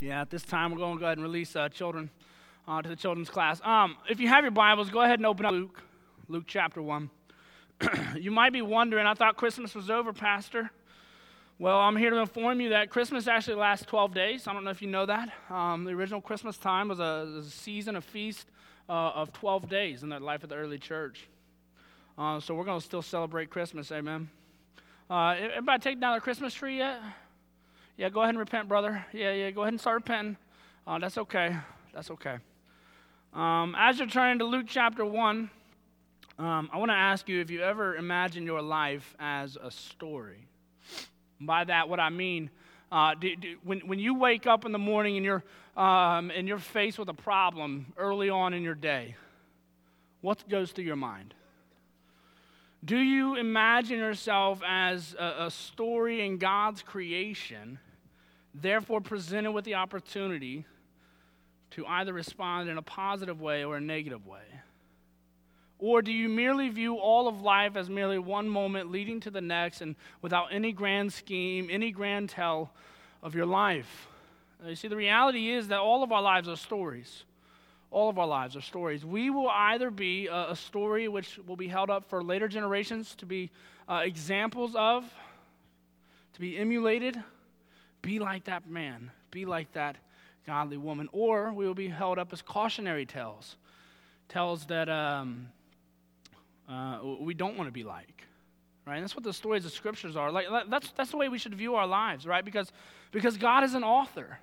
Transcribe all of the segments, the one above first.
Yeah, at this time, we're going to go ahead and release uh, children uh, to the children's class. Um, if you have your Bibles, go ahead and open up Luke, Luke chapter 1. you might be wondering, I thought Christmas was over, Pastor. Well, I'm here to inform you that Christmas actually lasts 12 days. I don't know if you know that. Um, the original Christmas time was a, was a season, a feast uh, of 12 days in the life of the early church. Uh, so we're going to still celebrate Christmas, amen. Uh, everybody take down their Christmas tree yet? Yeah, go ahead and repent, brother. Yeah, yeah, go ahead and start repenting. Uh, that's okay. That's okay. Um, as you're turning to Luke chapter 1, um, I want to ask you if you ever imagine your life as a story. By that, what I mean, uh, do, do, when, when you wake up in the morning and you're, um, and you're faced with a problem early on in your day, what goes through your mind? Do you imagine yourself as a, a story in God's creation therefore presented with the opportunity to either respond in a positive way or a negative way? Or do you merely view all of life as merely one moment leading to the next and without any grand scheme, any grand tell of your life? You see, the reality is that all of our lives are stories. All of our lives are stories. We will either be a, a story which will be held up for later generations to be uh, examples of, to be emulated, be like that man, be like that godly woman. Or we will be held up as cautionary tales, tales that um, uh, we don't want to be like. Right? And that's what the stories of scriptures are. Like that's that's the way we should view our lives, right? Because because God is an author.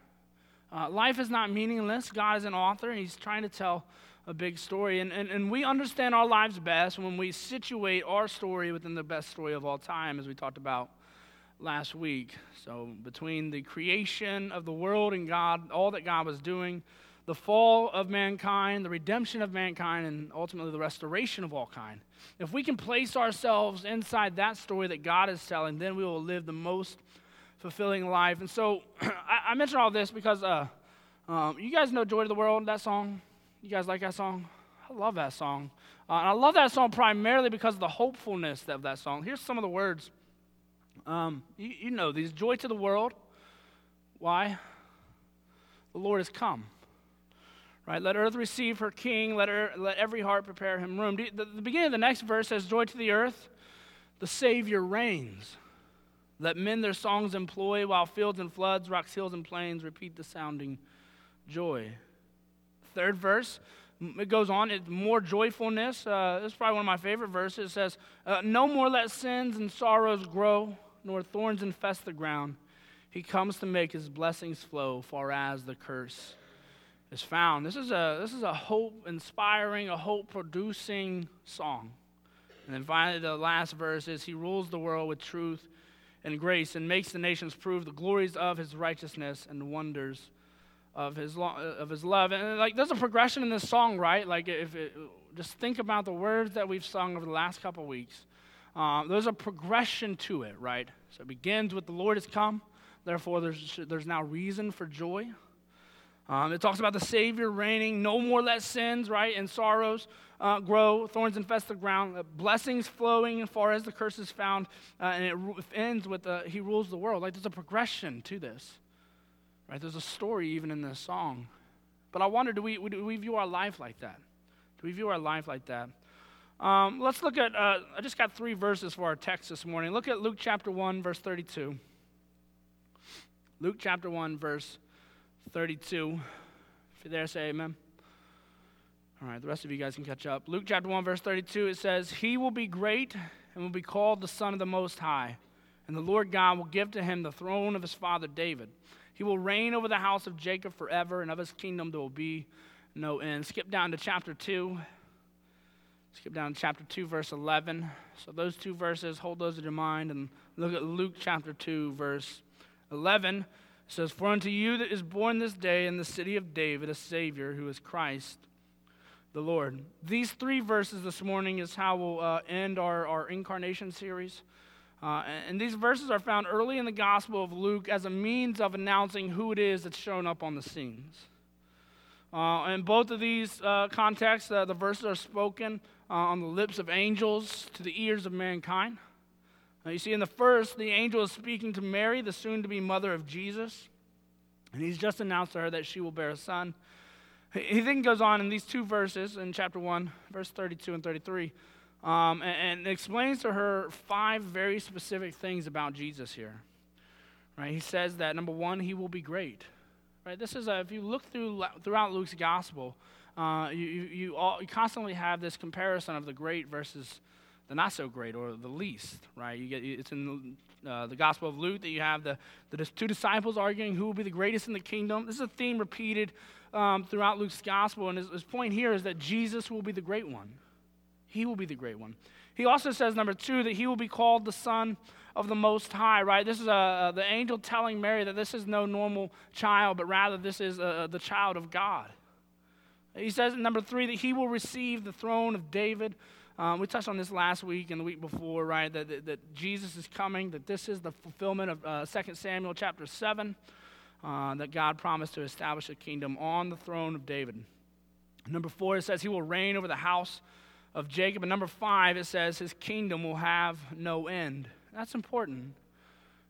Uh, life is not meaningless. God is an author, and He's trying to tell a big story. And, and, and we understand our lives best when we situate our story within the best story of all time, as we talked about last week. So, between the creation of the world and God, all that God was doing, the fall of mankind, the redemption of mankind, and ultimately the restoration of all kind. If we can place ourselves inside that story that God is telling, then we will live the most fulfilling life. And so, I, I mention all this because uh, um, you guys know Joy to the World, that song? You guys like that song? I love that song. Uh, and I love that song primarily because of the hopefulness of that song. Here's some of the words um, you, you know these joy to the world. Why? The Lord has come. Right? Let earth receive her king. Let, her, let every heart prepare him room. The, the beginning of the next verse says, Joy to the earth. The Savior reigns. Let men their songs employ while fields and floods, rocks, hills, and plains repeat the sounding joy. Third verse, it goes on, it's more joyfulness. Uh, this is probably one of my favorite verses. It says, uh, No more let sins and sorrows grow nor thorns infest the ground. He comes to make his blessings flow far as the curse is found. This is a, this is a hope inspiring, a hope producing song. And then finally, the last verse is He rules the world with truth and grace and makes the nations prove the glories of His righteousness and wonders of His, lo- of his love. And like, there's a progression in this song, right? Like, if it, just think about the words that we've sung over the last couple of weeks. Um, there's a progression to it, right? So it begins with the Lord has come, therefore there's, there's now reason for joy. Um, it talks about the Savior reigning, no more let sins, right, and sorrows uh, grow, thorns infest the ground, uh, blessings flowing as far as the curse is found, uh, and it ends with uh, He rules the world. Like there's a progression to this, right? There's a story even in this song. But I wonder, do we, do we view our life like that? Do we view our life like that? Um, let's look at, uh, I just got three verses for our text this morning. Look at Luke chapter 1, verse 32. Luke chapter 1, verse 32. If you're there, say amen. All right, the rest of you guys can catch up. Luke chapter 1, verse 32, it says, He will be great and will be called the Son of the Most High, and the Lord God will give to him the throne of his father David. He will reign over the house of Jacob forever, and of his kingdom there will be no end. Skip down to chapter 2. Skip down to chapter 2, verse 11. So, those two verses, hold those in your mind and look at Luke chapter 2, verse 11. It says, For unto you that is born this day in the city of David a Savior who is Christ the Lord. These three verses this morning is how we'll uh, end our, our incarnation series. Uh, and these verses are found early in the Gospel of Luke as a means of announcing who it is that's shown up on the scenes. Uh, in both of these uh, contexts, uh, the verses are spoken uh, on the lips of angels to the ears of mankind. Now, you see, in the first, the angel is speaking to Mary, the soon to be mother of Jesus. And he's just announced to her that she will bear a son. He then goes on in these two verses in chapter 1, verse 32 and 33, um, and, and explains to her five very specific things about Jesus here. Right? He says that number one, he will be great. Right? This is a, if you look through throughout Luke's gospel, uh, you, you, all, you constantly have this comparison of the great versus the not so great or the least, right? You get it's in uh, the Gospel of Luke that you have the, the two disciples arguing who will be the greatest in the kingdom. This is a theme repeated um, throughout Luke's Gospel, and his, his point here is that Jesus will be the great one. He will be the great one. He also says, number two, that he will be called the Son of the Most High, right? This is a, the angel telling Mary that this is no normal child, but rather this is a, the child of God. He says number three that he will receive the throne of David um, we touched on this last week and the week before, right? That, that, that Jesus is coming, that this is the fulfillment of uh, 2 Samuel chapter 7, uh, that God promised to establish a kingdom on the throne of David. Number four, it says he will reign over the house of Jacob. And number five, it says his kingdom will have no end. That's important.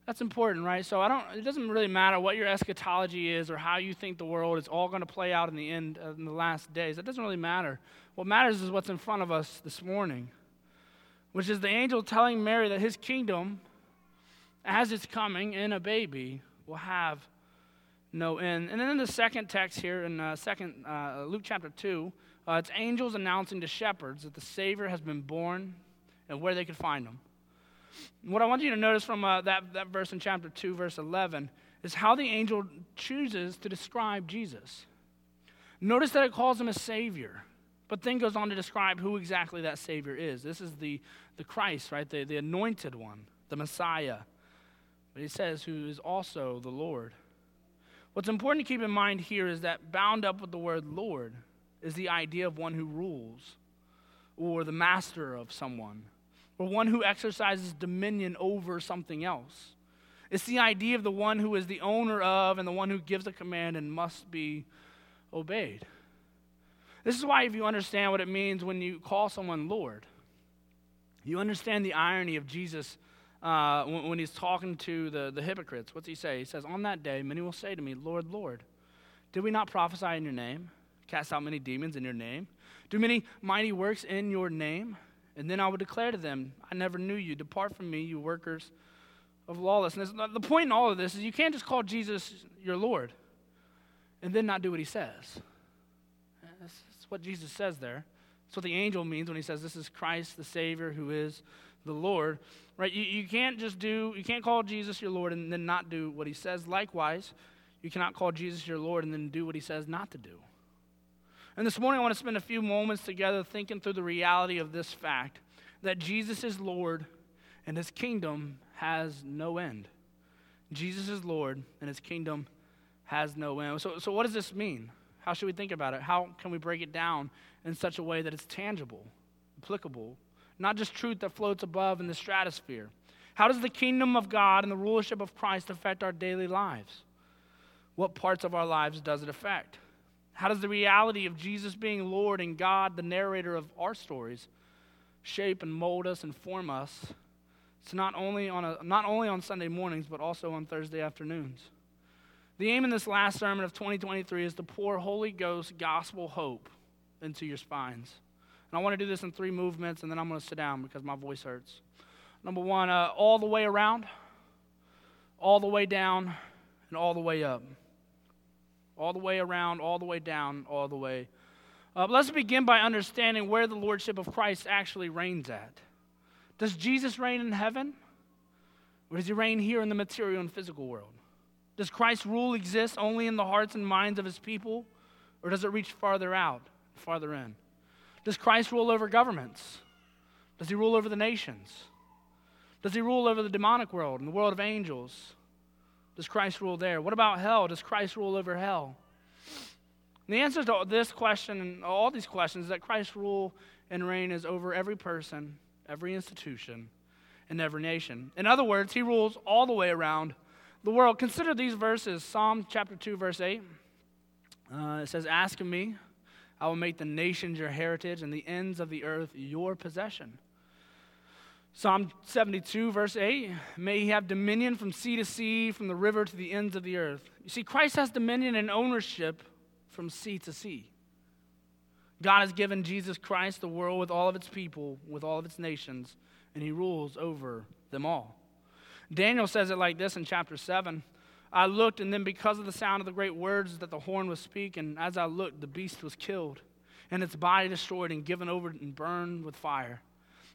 That's important, right? So I don't. It doesn't really matter what your eschatology is or how you think the world is all going to play out in the end in the last days. That doesn't really matter. What matters is what's in front of us this morning, which is the angel telling Mary that his kingdom, as it's coming in a baby, will have no end. And then in the second text here in uh, second uh, Luke chapter two, uh, it's angels announcing to shepherds that the Savior has been born and where they could find him. What I want you to notice from uh, that, that verse in chapter 2, verse 11, is how the angel chooses to describe Jesus. Notice that it calls him a Savior, but then goes on to describe who exactly that Savior is. This is the, the Christ, right? The, the anointed one, the Messiah. But he says, who is also the Lord. What's important to keep in mind here is that bound up with the word Lord is the idea of one who rules or the master of someone or one who exercises dominion over something else. It's the idea of the one who is the owner of and the one who gives a command and must be obeyed. This is why, if you understand what it means when you call someone Lord, you understand the irony of Jesus uh, when, when, he's talking to the, the hypocrites. What's he say? He says, On that day, many will say to me, Lord, Lord, did we not prophesy in your name, cast out many demons in your name, do many mighty works in your name? And then I would declare to them, I never knew you. Depart from me, you workers of lawlessness. The point in all of this is you can't just call Jesus your Lord and then not do what he says. That's, what Jesus says there. That's what the angel means when he says this is Christ the Savior who is the Lord. Right? You, you can't just do, you can't call Jesus your Lord and then not do what he says. Likewise, you cannot call Jesus your Lord and then do what he says not to do. And this morning, I want to spend a few moments together thinking through the reality of this fact that Jesus is Lord and his kingdom has no end. Jesus is Lord and his kingdom has no end. So, so what does this mean? How should we think about it? How can we break it down in such a way that it's tangible, applicable, not just truth that floats above in the stratosphere? How does the kingdom of God and the rulership of Christ affect our daily lives? What parts of our lives does it affect? How does the reality of Jesus being Lord and God, the narrator of our stories, shape and mold us and form us? It's not only on, a, not only on Sunday mornings, but also on Thursday afternoons. The aim in this last sermon of 2023 is to pour Holy Ghost gospel hope into your spines. And I want to do this in three movements, and then I'm going to sit down because my voice hurts. Number one, uh, all the way around, all the way down, and all the way up all the way around, all the way down, all the way. Let's begin by understanding where the Lordship of Christ actually reigns at. Does Jesus reign in heaven? Or does he reign here in the material and physical world? Does Christ's rule exist only in the hearts and minds of his people? Or does it reach farther out, farther in? Does Christ rule over governments? Does he rule over the nations? Does he rule over the demonic world and the world of angels? Does Christ rule there? What about hell? Does Christ rule over hell? And the answer to this question and all these questions is that Christ's rule and reign is over every person, every institution, and every nation. In other words, he rules all the way around the world. Consider these verses Psalm chapter 2, verse 8. Uh, it says, Ask of me, I will make the nations your heritage and the ends of the earth your possession. Psalm 72, verse 8 May he have dominion from sea to sea, from the river to the ends of the earth. You see, Christ has dominion and ownership from sea to sea. God has given Jesus Christ the world with all of its people, with all of its nations, and he rules over them all. Daniel says it like this in chapter 7 I looked, and then because of the sound of the great words that the horn was speaking, as I looked, the beast was killed, and its body destroyed and given over and burned with fire.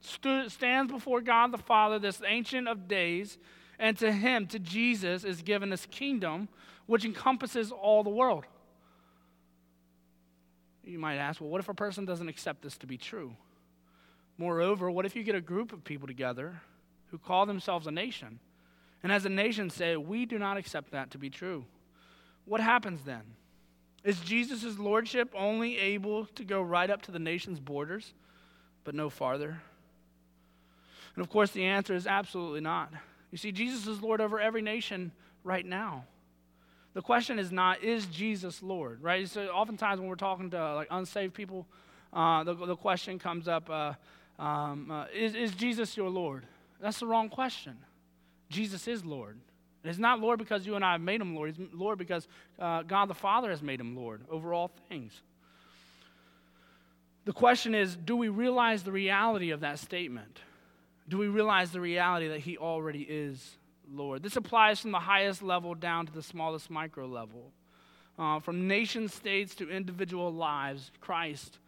stands before God the Father, this ancient of days, and to him, to Jesus, is given this kingdom which encompasses all the world. You might ask, well, what if a person doesn't accept this to be true? Moreover, what if you get a group of people together who call themselves a nation? And as a nation say, we do not accept that to be true. What happens then? Is Jesus' lordship only able to go right up to the nation's borders, but no farther? And of course, the answer is absolutely not. You see, Jesus is Lord over every nation right now. The question is not, is Jesus Lord, right? So oftentimes when we're talking to like unsaved people, uh, the, the question comes up, uh, um, uh, is, is Jesus your Lord? That's the wrong question. Jesus is Lord. And It's not Lord because you and I have made him Lord. He's Lord because uh, God the Father has made him Lord over all things. The question is do we realize the reality of that statement? Do we realize the reality that he already is Lord? This applies from the highest level down to the smallest micro level. Uh, from nation states to individual lives, Christ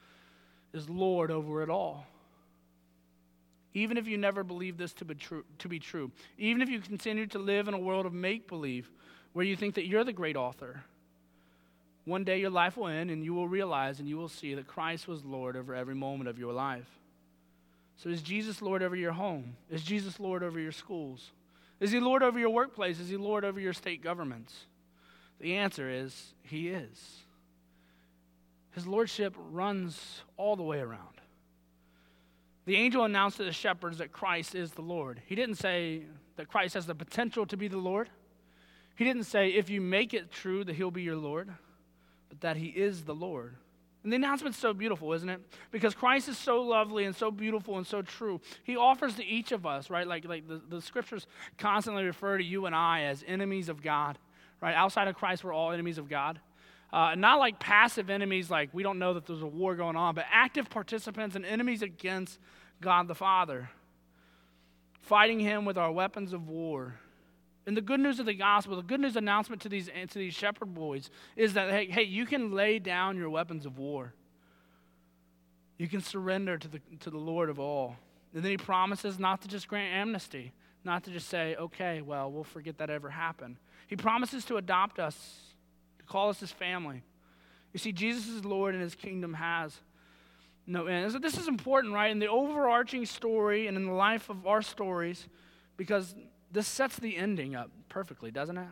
is Lord over it all even if you never believe this to be, true, to be true, even if you continue to live in a world of make believe where you think that you're the great author, one day your life will end and you will realize and you will see that Christ was Lord over every moment of your life. So, is Jesus Lord over your home? Is Jesus Lord over your schools? Is he Lord over your workplace? Is he Lord over your state governments? The answer is he is. His lordship runs all the way around. The angel announced to the shepherds that Christ is the Lord. He didn't say that Christ has the potential to be the Lord. He didn't say, if you make it true, that he'll be your Lord, but that he is the Lord. And the announcement's so beautiful, isn't it? Because Christ is so lovely and so beautiful and so true. He offers to each of us, right? Like, like the, the scriptures constantly refer to you and I as enemies of God, right? Outside of Christ, we're all enemies of God. Uh, not like passive enemies, like we don't know that there's a war going on, but active participants and enemies against God the Father, fighting him with our weapons of war. And the good news of the gospel, the good news announcement to these, to these shepherd boys is that, hey, hey, you can lay down your weapons of war. You can surrender to the, to the Lord of all. And then he promises not to just grant amnesty, not to just say, okay, well, we'll forget that ever happened. He promises to adopt us, to call us his family. You see, Jesus is Lord and his kingdom has no end. So this is important, right? In the overarching story and in the life of our stories, because this sets the ending up perfectly, doesn't it?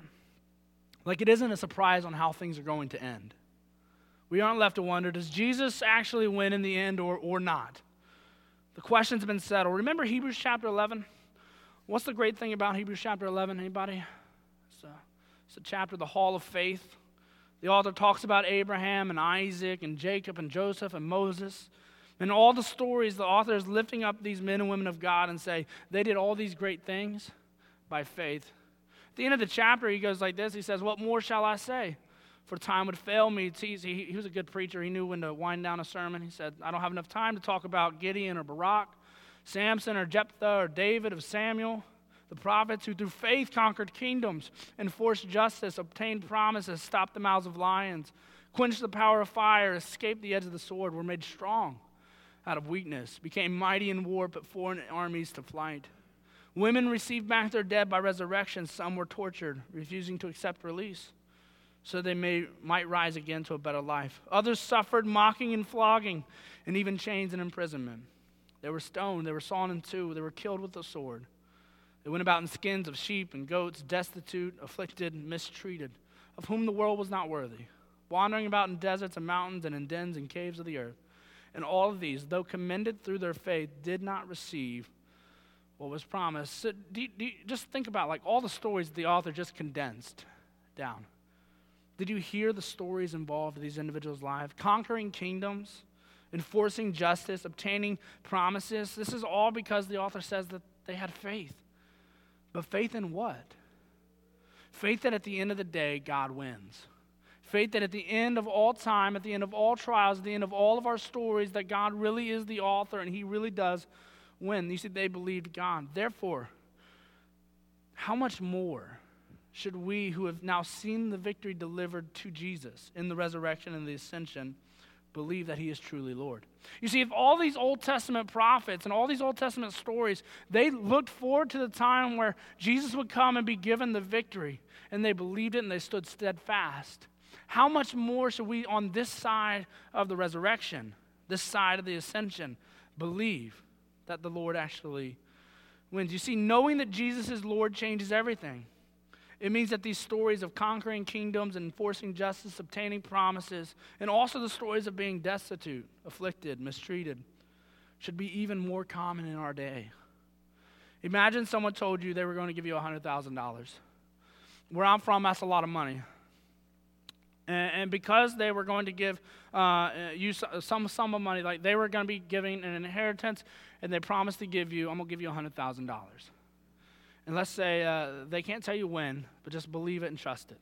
Like it isn't a surprise on how things are going to end. We aren't left to wonder does Jesus actually win in the end or, or not? The question's been settled. Remember Hebrews chapter 11? What's the great thing about Hebrews chapter 11? Anybody? It's a, it's a chapter, the hall of faith. The author talks about Abraham and Isaac and Jacob and Joseph and Moses. And all the stories, the author is lifting up these men and women of God and say, they did all these great things by faith. At the end of the chapter, he goes like this He says, What more shall I say? For time would fail me. He, was a good preacher. He knew when to wind down a sermon. He said, I don't have enough time to talk about Gideon or Barak, Samson or Jephthah or David or Samuel the prophets who through faith conquered kingdoms, enforced justice, obtained promises, stopped the mouths of lions, quenched the power of fire, escaped the edge of the sword, were made strong out of weakness, became mighty in war, put foreign armies to flight. Women received back their dead by resurrection. Some were tortured, refusing to accept release, so they may, might rise again to a better life. Others suffered mocking and flogging, and even chains and imprisonment. They were stoned, they were sawn in two, they were killed with the sword. They went about in skins of sheep and goats, destitute, afflicted, mistreated, of whom the world was not worthy, wandering about in deserts and mountains and in dens and caves of the earth. And all of these, though commended through their faith, did not receive what was promised. So do you, do you, just think about like all the stories the author just condensed down. Did you hear the stories involved in these individuals' lives? Conquering kingdoms, enforcing justice, obtaining promises. This is all because the author says that they had faith. But faith in what? Faith that at the end of the day, God wins. Faith that at the end of all time, at the end of all trials, at the end of all of our stories, that God really is the author and He really does win. You see, they believed God. Therefore, how much more should we who have now seen the victory delivered to Jesus in the resurrection and the ascension? believe that he is truly Lord. You see, if all these Old Testament prophets and all these Old Testament stories, they looked forward to the time where Jesus would come and be given the victory, and they believed it and they stood steadfast. How much more should we, on this side of the resurrection, this side of the ascension, believe that the Lord actually wins? You see, knowing that Jesus is Lord changes everything. It means that these stories of conquering kingdoms and enforcing justice, obtaining promises, and also the stories of being destitute, afflicted, mistreated, should be even more common in our day. Imagine someone told you they were going to give you $100,000. Where I'm from, that's a lot of money. And, because they were going to give uh, you some sum of money, like they were going to be giving an inheritance, and they promised to give you, I'm going to give you $100,000. And let's say uh, they can't tell you when, but just believe it and trust it.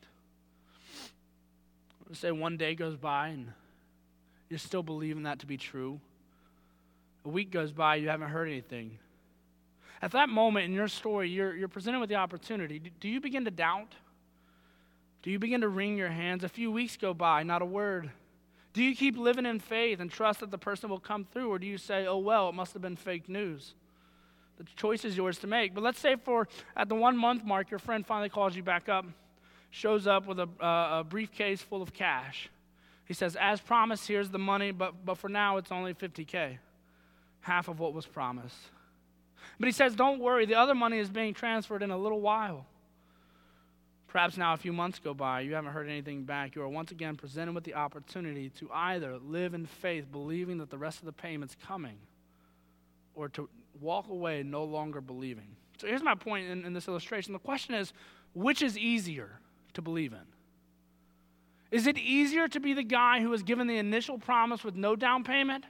Let's say one day goes by and you're still believing that to be true. A week goes by, you haven't heard anything. At that moment in your story, you're, you're presented with the opportunity. Do you begin to doubt? Do you begin to wring your hands? A few weeks go by, not a word. Do you keep living in faith and trust that the person will come through, or do you say, oh, well, it must have been fake news? The choice is yours to make. But let's say for at the one month mark, your friend finally calls you back up, shows up with a, uh, a briefcase full of cash. He says, As promised, here's the money, but, but for now it's only 50K, half of what was promised. But he says, Don't worry, the other money is being transferred in a little while. Perhaps now a few months go by, you haven't heard anything back. You are once again presented with the opportunity to either live in faith, believing that the rest of the payment's coming, or to walk away no longer believing. So here's my point in, in this illustration. The question is which is easier to believe in? Is it easier to be the guy who was given the initial promise with no down payment,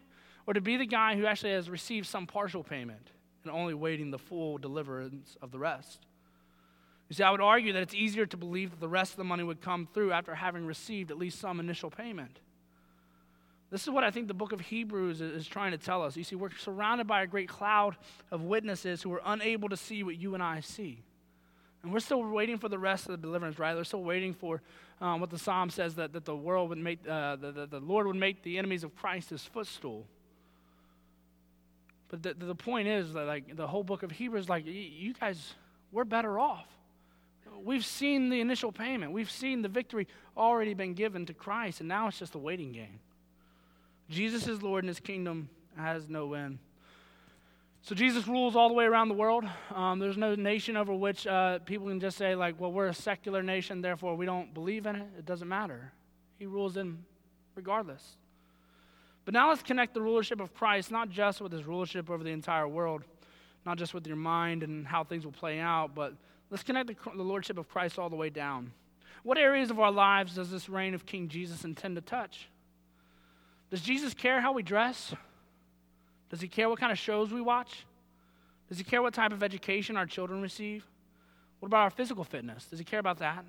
or to be the guy who actually has received some partial payment and only waiting the full deliverance of the rest? You see, I would argue that it's easier to believe that the rest of the money would come through after having received at least some initial payment. This is what I think the book of Hebrews is trying to tell us. You see, we're surrounded by a great cloud of witnesses who are unable to see what you and I see. And we're still waiting for the rest of the deliverance, right? We're still waiting for um, what the psalm says that, that the world would make, uh, the, the, the, Lord would make the enemies of Christ his footstool. But the, the point is that, like, the whole book of Hebrews, like, you guys, we're better off. We've seen the initial payment, we've seen the victory already been given to Christ, and now it's just a waiting game. Jesus is Lord and his kingdom has no end. So Jesus rules all the way around the world. Um, there's no nation over which uh, people can just say, like, well, we're a secular nation, therefore we don't believe in it. It doesn't matter. He rules in regardless. But now let's connect the rulership of Christ not just with his rulership over the entire world, not just with your mind and how things will play out, but let's connect the, lordship of Christ all the way down. What areas of our lives does this reign of King Jesus intend to touch? Does Jesus care how we dress? Does he care what kind of shows we watch? Does he care what type of education our children receive? What about our physical fitness? Does he care about that?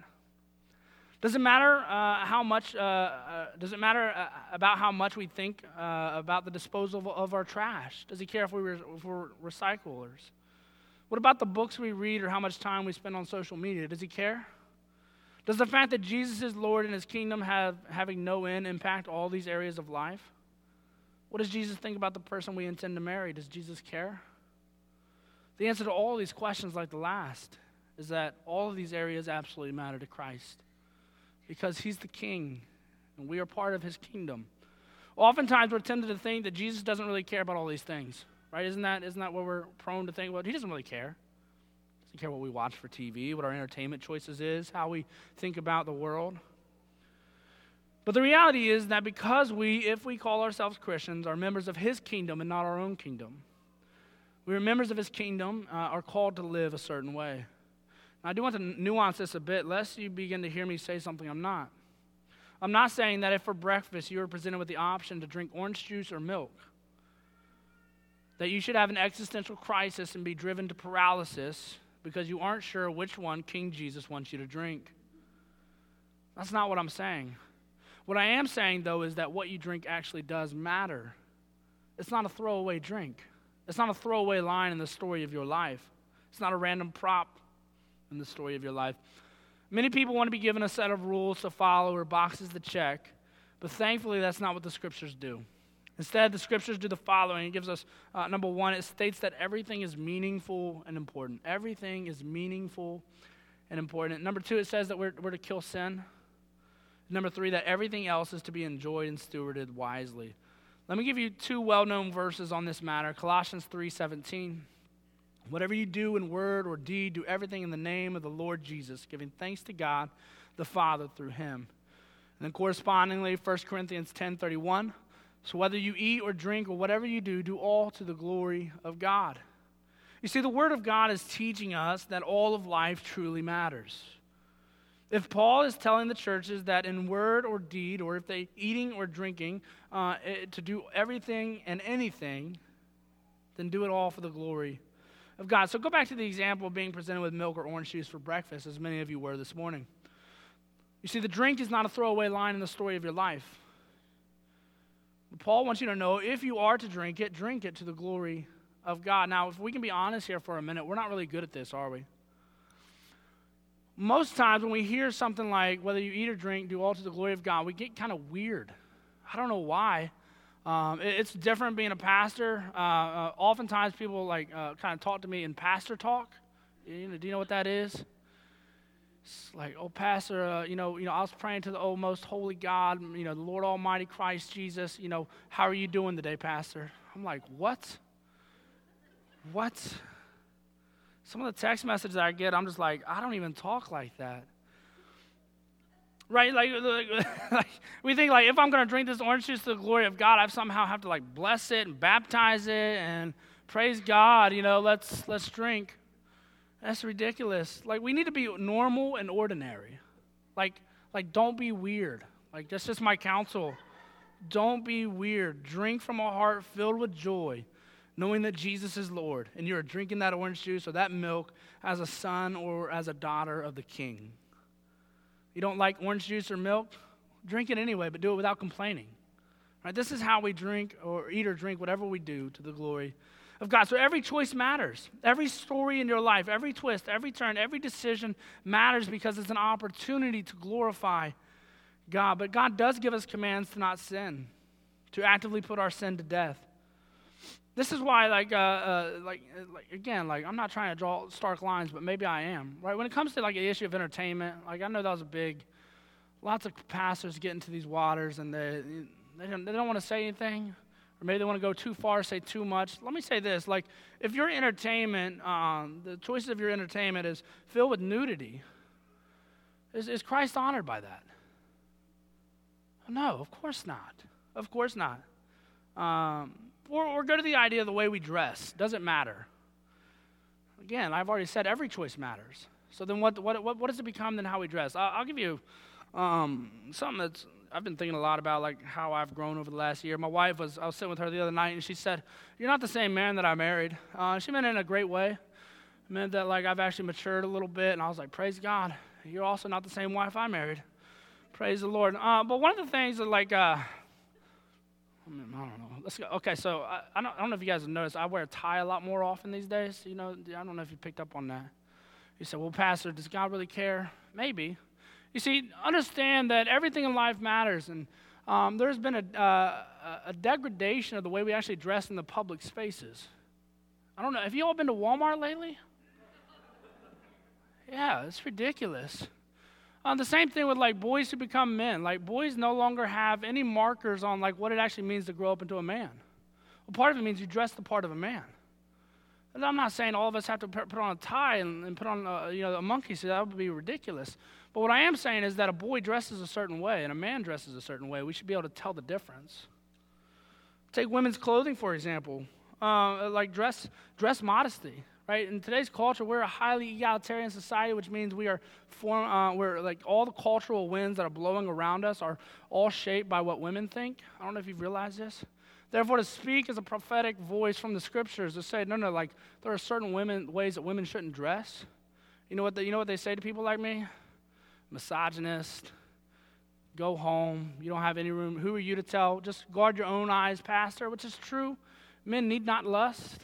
Does it matter uh, how much? Uh, uh, does it matter uh, about how much we think uh, about the disposal of, of, our trash? Does he care if, we re- if we're recyclers? What about the books we read or how much time we spend on social media? Does he care? Does the fact that Jesus is Lord and his kingdom have having no end impact all these areas of life? What does Jesus think about the person we intend to marry? Does Jesus care? The answer to all these questions, like the last, is that all of these areas absolutely matter to Christ because he's the king and we are part of his kingdom. Oftentimes, we're tempted to think that Jesus doesn't really care about all these things. Right? Isn't that, isn't that what we're prone to think? Well, he doesn't really care. He doesn't care what we watch for TV, what our entertainment choices is, how we think about the world. But the reality is that because we, if we call ourselves Christians, are members of his kingdom and not our own kingdom, we are members of his kingdom, uh, are called to live a certain way. Now, I do want to nuance this a bit, lest you begin to hear me say something I'm not. I'm not saying that if for breakfast you are presented with the option to drink orange juice or milk, that you should have an existential crisis and be driven to paralysis because you aren't sure which one King Jesus wants you to drink. That's not what I'm saying. What I am saying, though, is that what you drink actually does matter. It's not a throwaway drink, it's not a throwaway line in the story of your life, it's not a random prop in the story of your life. Many people want to be given a set of rules to follow or boxes to check, but thankfully, that's not what the scriptures do. Instead, the scriptures do the following. It gives us, uh, number one, it states that everything is meaningful and important. Everything is meaningful and important. Number two, it says that we're, we're to kill sin. Number three, that everything else is to be enjoyed and stewarded wisely. Let me give you two well-known verses on this matter. Colossians 3:17. Whatever you do in word or deed, do everything in the name of the Lord Jesus, giving thanks to God the Father through him. And then correspondingly, 1 Corinthians 10:31. So whether you eat or drink or whatever you do, do all to the glory of God. You see, the Word of God is teaching us that all of life truly matters. If Paul is telling the churches that in word or deed, or if they eating or drinking, uh, to do everything and anything, then do it all for the glory of God. So go back to the example of being presented with milk or orange juice for breakfast, as many of you were this morning. You see, the drink is not a throwaway line in the story of your life. Paul wants you to know if you are to drink it, drink it to the glory of God. Now, if we can be honest here for a minute, we're not really good at this, are we? Most times when we hear something like, whether you eat or drink, do all to the glory of God, we get kind of weird. I don't know why. Um, it, it's different being a pastor. Uh, uh, oftentimes people like uh, kind of talk to me in pastor talk. You know, do you know what that is? It's like, oh, pastor, uh, you know, you know, I was praying to the oh, most holy God, you know, the Lord Almighty Christ Jesus. You know, how are you doing today, pastor? I'm like, what? What? Some of the text messages I get, I'm just like, I don't even talk like that. Right? Like, like, like we think like if I'm going to drink this orange juice to the glory of God, I somehow have to like bless it and baptize it and praise God. You know, let's let's drink. That's ridiculous. Like we need to be normal and ordinary. Like like don't be weird. Like that's just my counsel. Don't be weird. Drink from a heart filled with joy, knowing that Jesus is Lord, and you're drinking that orange juice or that milk as a son or as a daughter of the King. You don't like orange juice or milk? Drink it anyway, but do it without complaining. Right? This is how we drink or eat or drink whatever we do to the glory of God. So every choice matters. Every story in your life, every twist, every turn, every decision matters because it's an opportunity to glorify God. But God does give us commands to not sin, to actively put our sin to death. This is why, like, uh, uh, like, uh, like, again, like, I'm not trying to draw stark lines, but maybe I am, right? When it comes to like the issue of entertainment, like, I know that was a big. Lots of pastors get into these waters and they they don't, they don't want to say anything or maybe they want to go too far, say too much. Let me say this: like, if your entertainment, um, the choices of your entertainment is filled with nudity, is, is Christ honored by that? No, of course not. Of course not. Um, or, or go to the idea of the way we dress. Doesn't matter. Again, I've already said every choice matters. So then, what, what, what, what does it become then how we dress? I'll, I'll give you um, something that's I've been thinking a lot about like how I've grown over the last year. My wife was I was sitting with her the other night and she said, "You're not the same man that I married." Uh, she meant it in a great way. It meant that like I've actually matured a little bit, and I was like, "Praise God, you're also not the same wife I married." Praise the Lord. Uh, but one of the things that like uh, I, mean, I don't know. Let's go. Okay, so I, I, don't, I don't know if you guys have noticed. I wear a tie a lot more often these days. You know, I don't know if you picked up on that. You said, "Well, Pastor, does God really care?" Maybe. You see, understand that everything in life matters, and um, there's been a, uh, a degradation of the way we actually dress in the public spaces. I don't know. Have you all been to Walmart lately? Yeah, it's ridiculous. Uh, the same thing with like boys who become men. Like boys no longer have any markers on like what it actually means to grow up into a man. Well, part of it means you dress the part of a man. And I'm not saying all of us have to put on a tie and, and put on a, you know, a monkey suit. That would be ridiculous. But what I am saying is that a boy dresses a certain way and a man dresses a certain way. We should be able to tell the difference. Take women's clothing, for example. Uh, like dress, dress modesty, right? In today's culture, we're a highly egalitarian society, which means we are form, uh, we're like all the cultural winds that are blowing around us are all shaped by what women think. I don't know if you've realized this. Therefore, to speak as a prophetic voice from the scriptures to say, no, no, like there are certain women ways that women shouldn't dress. You know what? You know what they say to people like me? Misogynist. Go home. You don't have any room. Who are you to tell? Just guard your own eyes, pastor, which is true. Men need not lust,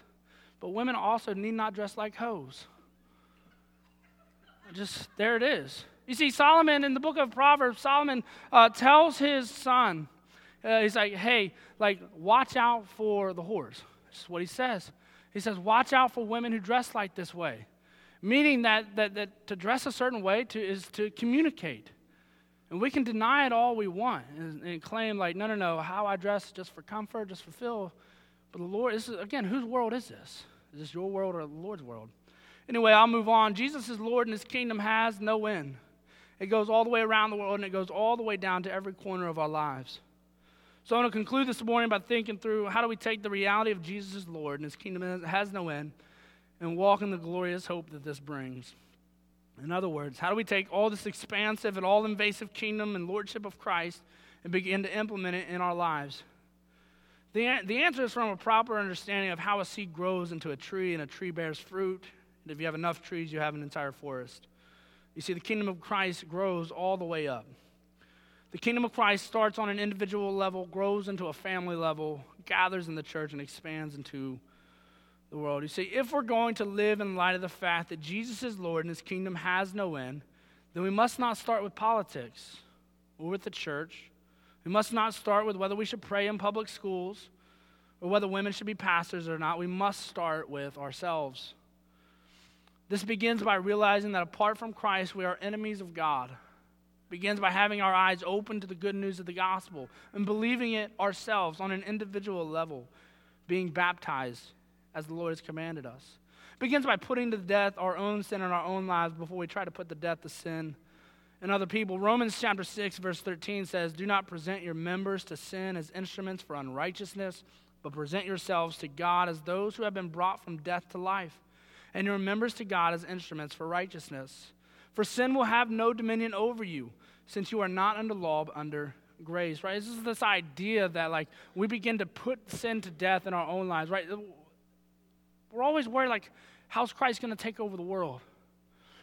but women also need not dress like hoes. Just there it is. You see, Solomon in the book of Proverbs, Solomon uh, tells his son, uh, he's like, hey, like, watch out for the whores. That's what he says. He says, watch out for women who dress like this way. Meaning that, that, that to dress a certain way to, is to communicate. And we can deny it all we want and, and, claim, like, no, no, no, how I dress just for comfort, just fulfill. But the Lord, this is, again, whose world is this? Is this your world or the Lord's world? Anyway, I'll move on. Jesus is Lord and his kingdom has no end. It goes all the way around the world and it goes all the way down to every corner of our lives. So I want to conclude this morning by thinking through how do we take the reality of Jesus Lord and his kingdom has no end and walk in the glorious hope that this brings. In other words, how do we take all this expansive and all invasive kingdom and lordship of Christ and begin to implement it in our lives? The, the answer is from a proper understanding of how a seed grows into a tree and a tree bears fruit. And if you have enough trees, you have an entire forest. You see, the kingdom of Christ grows all the way up. The kingdom of Christ starts on an individual level, grows into a family level, gathers in the church, and expands into the world. You see, if we're going to live in light of the fact that Jesus is Lord and his kingdom has no end, then we must not start with politics or with the church. We must not start with whether we should pray in public schools or whether women should be pastors or not. We must start with ourselves. This begins by realizing that apart from Christ, we are enemies of God begins by having our eyes open to the good news of the gospel and believing it ourselves on an individual level, being baptized as the Lord has commanded us. It begins by putting to death our own sin in our own lives before we try to put to death the sin in other people. Romans chapter 6 verse 13 says, "Do not present your members to sin as instruments for unrighteousness, but present yourselves to God as those who have been brought from death to life, and your members to God as instruments for righteousness." For sin will have no dominion over you, since you are not under law, but under grace, right? This is this idea that, like, we begin to put sin to death in our own lives, right? We're always worried, like, how's Christ going to take over the world?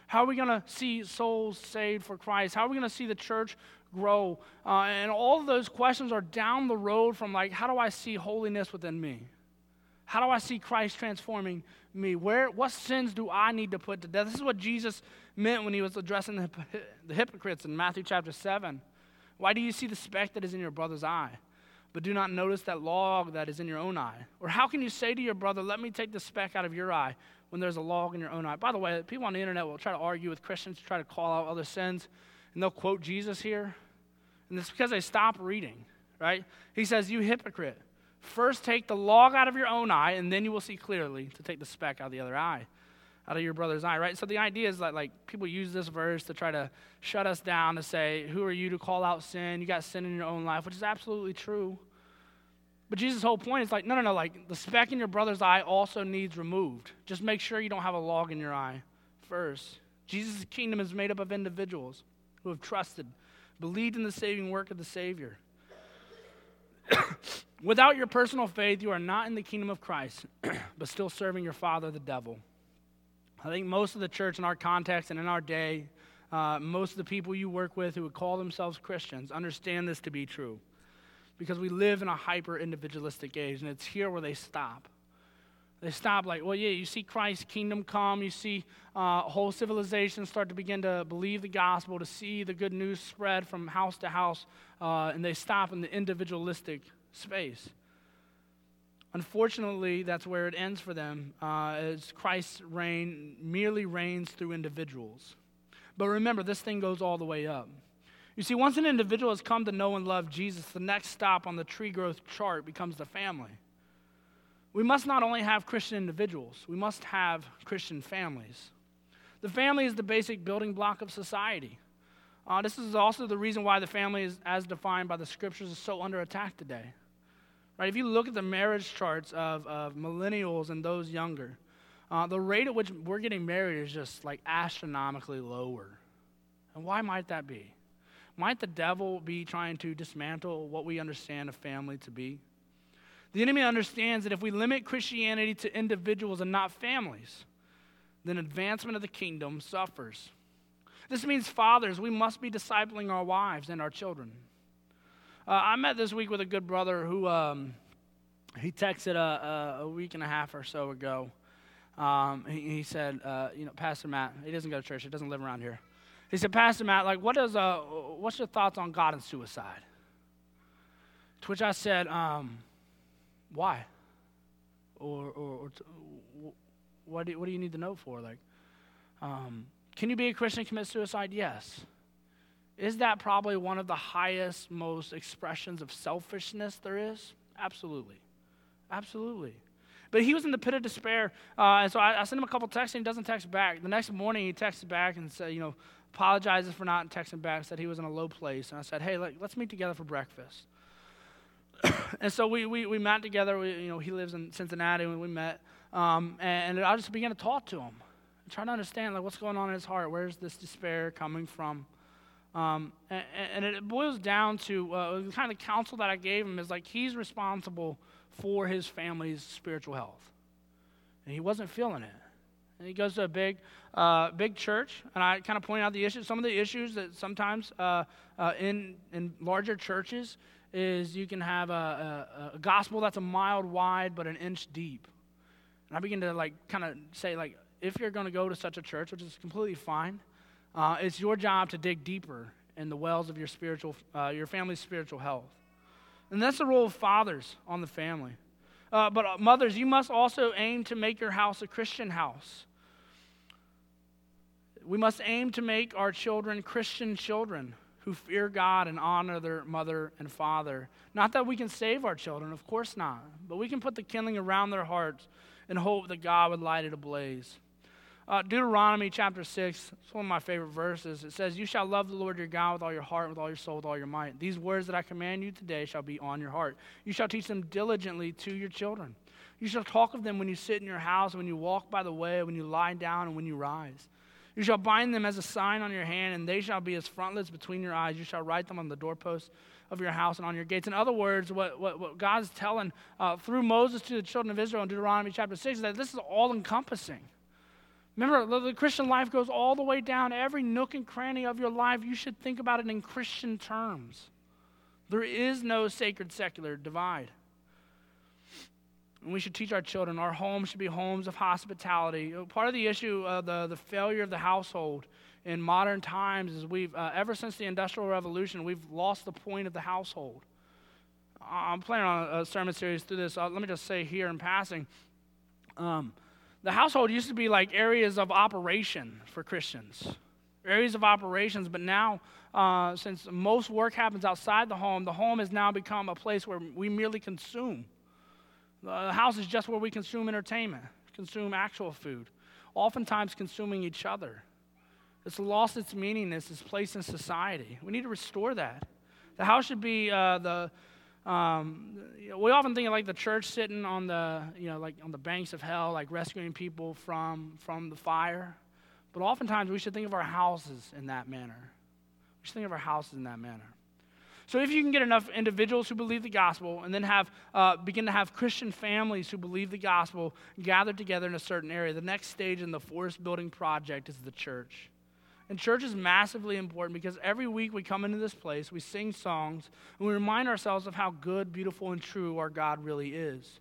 How are we going to see souls saved for Christ? How are we going to see the church grow? Uh, and all of those questions are down the road from, like, how do I see holiness within me? How do I see Christ transforming me? Where, what sins do I need to put to death? This is what Jesus meant when he was addressing the, the hypocrites in Matthew chapter 7. Why do you see the speck that is in your brother's eye, but do not notice that log that is in your own eye? Or how can you say to your brother, Let me take the speck out of your eye, when there's a log in your own eye? By the way, people on the internet will try to argue with Christians, try to call out other sins, and they'll quote Jesus here. And it's because they stop reading, right? He says, You hypocrite. First, take the log out of your own eye, and then you will see clearly to take the speck out of the other eye, out of your brother's eye, right? So the idea is that, like, people use this verse to try to shut us down to say, Who are you to call out sin? You got sin in your own life, which is absolutely true. But Jesus' whole point is like, no, no, no, like, the speck in your brother's eye also needs removed. Just make sure you don't have a log in your eye first. Jesus' kingdom is made up of individuals who have trusted, believed in the saving work of the Savior. Without your personal faith, you are not in the kingdom of Christ, but still serving your father, the devil. I think most of the church in our context and in our day, uh, most of the people you work with who would call themselves Christians understand this to be true. Because we live in a hyper individualistic age, and it's here where they stop. They stop, like, well, yeah, you see Christ's kingdom come, you see uh, whole civilizations start to begin to believe the gospel, to see the good news spread from house to house, uh, and they stop in the individualistic space. Unfortunately, that's where it ends for them, uh, as Christ's reign merely reigns through individuals. But remember, this thing goes all the way up. You see, once an individual has come to know and love Jesus, the next stop on the tree growth chart becomes the family. we must not only have Christian individuals, we must have Christian families. The family is the basic building block of society. Uh, this is also the reason why the family, is, as defined by the scriptures, is so under attack today. Right? If you look at the marriage charts of, of millennials and those younger, uh, the rate at which we're getting married is just like astronomically lower. And why might that be? Might the devil be trying to dismantle what we understand a family to be? The enemy understands that if we limit Christianity to individuals and not families, then advancement of the kingdom suffers. This means, fathers, we must be discipling our wives and our children. Uh, I met this week with a good brother who um, he texted a, a, a, week and a half or so ago. Um, he, he, said, uh, you know, Pastor Matt, he doesn't go to church, he doesn't live around here. He said, Pastor Matt, like, what is, uh, what's your thoughts on God and suicide? To which I said, um, why? Or, or, or what, do, what do you need to know for? Like, um, can you be a Christian and commit suicide? Yes. Is that probably one of the highest, most expressions of selfishness there is? Absolutely. Absolutely. But he was in the pit of despair. Uh, and so I, I, sent him a couple texts and he doesn't text back. The next morning he texted back and said, you know, apologizes for not texting back, said he was in a low place. And I said, hey, like, let's meet together for breakfast. and so we, we, we met together. We, you know, he lives in Cincinnati and we met. Um, and, and, I just began to talk to him, trying to understand like what's going on in his heart. Where's this despair coming from? Um, and, and, it boils down to uh, the kind of counsel that I gave him is like he's responsible for his family's spiritual health, and he wasn't feeling it. And he goes to a big, uh, big church, and I kind of point out the issues. Some of the issues that sometimes uh, uh in in larger churches is you can have a, a, a gospel that's a mile wide but an inch deep. And I begin to like kind of say like, if you're going to go to such a church, which is completely fine, uh, it's your job to dig deeper in the wells of your spiritual, uh, your family's spiritual health. And that's the role of fathers on the family. Uh, but uh, mothers, you must also aim to make your house a Christian house. We must aim to make our children Christian children who fear God and honor their mother and father. Not that we can save our children, of course not, but we can put the kindling around their hearts and hope that God would light it ablaze. Uh, Deuteronomy chapter 6, it's one of my favorite verses. It says, You shall love the Lord your God with all your heart, with all your soul, with all your might. These words that I command you today shall be on your heart. You shall teach them diligently to your children. You shall talk of them when you sit in your house, when you walk by the way, when you lie down, and when you rise. You shall bind them as a sign on your hand, and they shall be as frontlets between your eyes. You shall write them on the doorposts of your house and on your gates. In other words, what, what, what God's telling uh, through Moses to the children of Israel in Deuteronomy chapter 6 is that this is all encompassing. Remember, the Christian life goes all the way down every nook and cranny of your life. You should think about it in Christian terms. There is no sacred secular divide. And we should teach our children. Our homes should be homes of hospitality. Part of the issue of the, the failure of the household in modern times is we've, uh, ever since the Industrial Revolution, we've lost the point of the household. I'm planning on a sermon series through this. Uh, let me just say here in passing um, the household used to be like areas of operation for Christians, areas of operations, but now, uh, since most work happens outside the home, the home has now become a place where we merely consume. The house is just where we consume entertainment, consume actual food, oftentimes consuming each other. It's lost its meaningness, its place in society. We need to restore that. The house should be uh, the. Um, we often think of like the church sitting on the, you know, like on the banks of hell, like rescuing people from from the fire. But oftentimes we should think of our houses in that manner. We should think of our houses in that manner. So if you can get enough individuals who believe the gospel and then have, uh, begin to have Christian families who believe the gospel gathered together in a certain area, the next stage in the forest building project is the church. And church is massively important because every week we come into this place, we sing songs, and we remind ourselves of how good, beautiful, and true our God really is.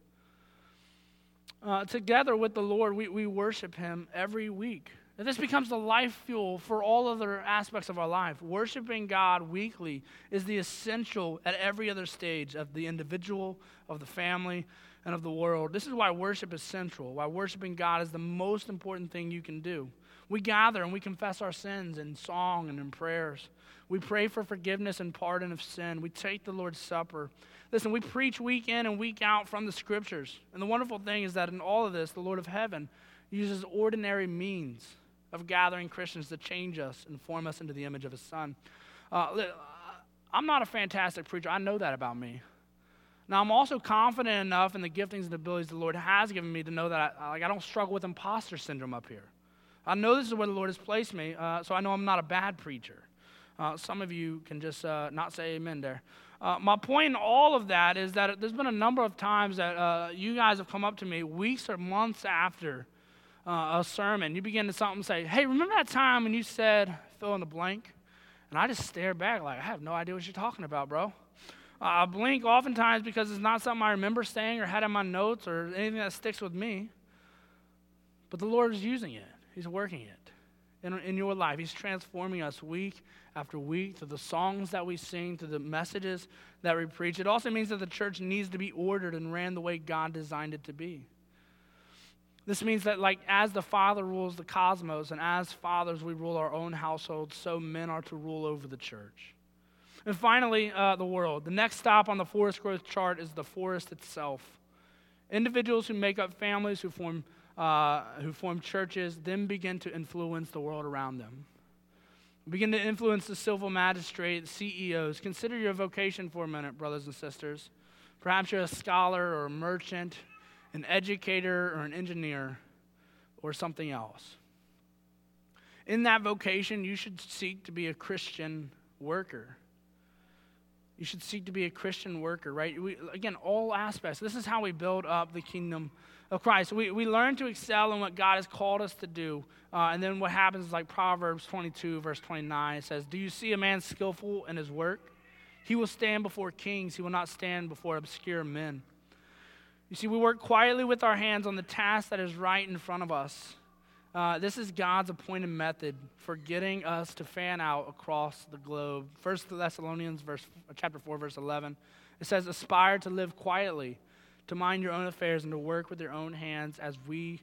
Uh, together with the Lord, we, we worship Him every week. And this becomes the life fuel for all other aspects of our life. Worshiping God weekly is the essential at every other stage of the individual, of the family, and of the world. This is why worship is central, why worshiping God is the most important thing you can do. We gather and we confess our sins in song and in prayers. We pray for forgiveness and pardon of sin. We take the Lord's Supper. Listen, we preach week in and week out from the scriptures. And the wonderful thing is that in all of this, the Lord of heaven uses ordinary means of gathering Christians to change us and form us into the image of his son. Uh, I'm not a fantastic preacher. I know that about me. Now, I'm also confident enough in the giftings and abilities the Lord has given me to know that I, like, I don't struggle with imposter syndrome up here. I know this is where the Lord has placed me, uh, so I know I'm not a bad preacher. Uh, some of you can just uh, not say amen there. Uh, my point in all of that is that there's been a number of times that uh, you guys have come up to me weeks or months after uh, a sermon. You begin to something say, "Hey, remember that time when you said fill in the blank?" And I just stare back like I have no idea what you're talking about, bro. I blink oftentimes because it's not something I remember saying or had in my notes or anything that sticks with me. But the Lord is using it. He's working it in, in your life. He's transforming us week after week through the songs that we sing, through the messages that we preach. It also means that the church needs to be ordered and ran the way God designed it to be. This means that, like, as the Father rules the cosmos, and as fathers we rule our own households, so men are to rule over the church. And finally, uh, the world. The next stop on the forest growth chart is the forest itself. Individuals who make up families, who form, uh, who form churches, then begin to influence the world around them. Begin to influence the civil magistrate, CEOs. Consider your vocation for a minute, brothers and sisters. Perhaps you're a scholar or a merchant, an educator or an engineer, or something else. In that vocation, you should seek to be a Christian worker. You should seek to be a Christian worker, right? We, again, all aspects. This is how we build up the kingdom of Christ. We, we learn to excel in what God has called us to do. Uh, and then what happens is like Proverbs 22, verse 29, it says, Do you see a man skillful in his work? He will stand before kings, he will not stand before obscure men. You see, we work quietly with our hands on the task that is right in front of us. Uh, this is God's appointed method for getting us to fan out across the globe. First Thessalonians verse, chapter 4, verse 11. It says, Aspire to live quietly, to mind your own affairs, and to work with your own hands as we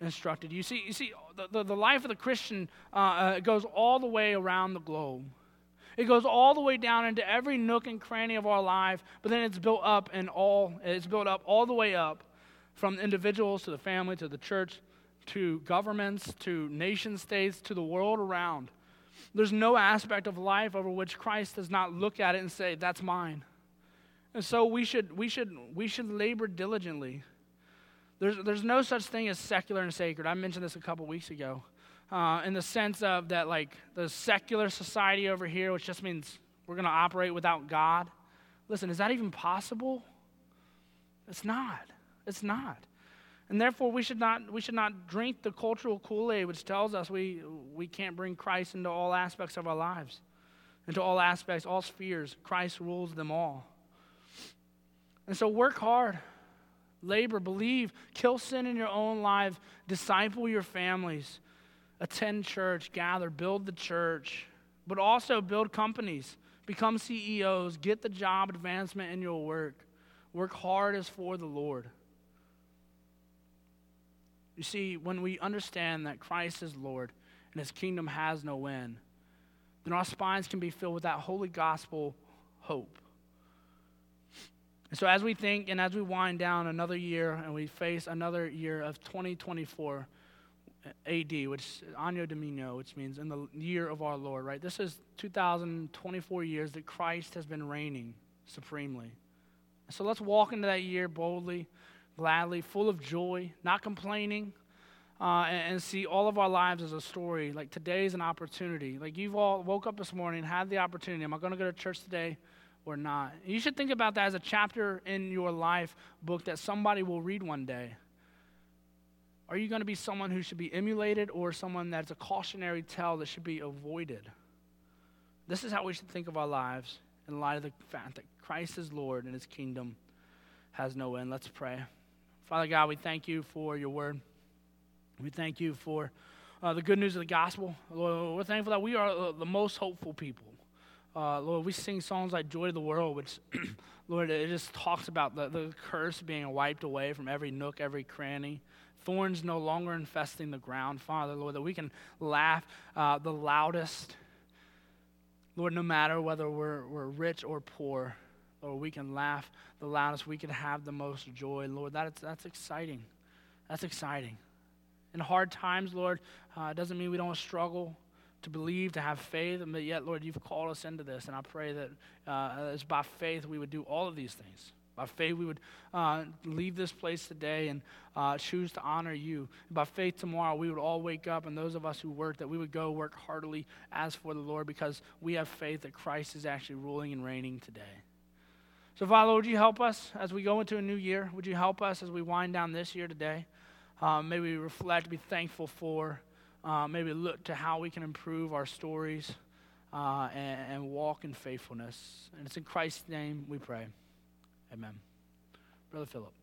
instructed. You see, you see the, the, the life of the Christian uh, uh, goes all the way around the globe. It goes all the way down into every nook and cranny of our life, but then it's built up and all it's built up all the way up from individuals to the family to the church to governments, to nation states, to the world around. There's no aspect of life over which Christ does not look at it and say, That's mine. And so we should, we should, we should labor diligently. There's, there's no such thing as secular and sacred. I mentioned this a couple weeks ago. Uh, in the sense of that, like the secular society over here, which just means we're going to operate without God. Listen, is that even possible? It's not. It's not. And therefore, we should not, we should not drink the cultural Kool Aid, which tells us we, we can't bring Christ into all aspects of our lives, into all aspects, all spheres. Christ rules them all. And so, work hard, labor, believe, kill sin in your own life, disciple your families, attend church, gather, build the church, but also build companies, become CEOs, get the job advancement in your work. Work hard as for the Lord. You see, when we understand that Christ is Lord and his kingdom has no end, then our spines can be filled with that holy gospel hope. And so, as we think and as we wind down another year and we face another year of 2024 AD, which Anno Domini, which means in the year of our Lord, right? This is 2024 years that Christ has been reigning supremely. So let's walk into that year boldly gladly, full of joy, not complaining, uh, and, and, see all of our lives as a story. Like today is an opportunity. Like you've all woke up this morning, had the opportunity. Am I going to go to church today or not? You should think about that as a chapter in your life book that somebody will read one day. Are you going to be someone who should be emulated or someone that's a cautionary tale that should be avoided? This is how we should think of our lives in light of the fact that Christ is Lord and his kingdom has no end. Let's pray. Father God, we thank you for your word. We thank you for uh, the good news of the gospel. Lord, we're thankful that we are uh, the most hopeful people. Uh, Lord, we sing songs like Joy to the World, which, Lord, it just talks about the, the curse being wiped away from every nook, every cranny. thorns no longer infesting the ground, Father, Lord, that we can laugh uh, the loudest. Lord, no matter whether we're, we're rich or poor, or we can laugh the loudest, we can have the most joy. Lord, that is, that's exciting. That's exciting. In hard times, Lord, uh, doesn't mean we don't struggle to believe, to have faith, but yet, Lord, you've called us into this, and I pray that uh, as by faith we would do all of these things. By faith, we would uh, leave this place today and uh, choose to honor you. By faith, tomorrow, we would all wake up, and those of us who work, that we would go work heartily as for the Lord because we have faith that Christ is actually ruling and reigning today. So, Father, would you help us as we go into a new year? Would you help us as we wind down this year today? Uh, may we reflect, be thankful for, uh, maybe look to how we can improve our stories uh, and, and walk in faithfulness. And it's in Christ's name we pray. Amen. Brother Philip.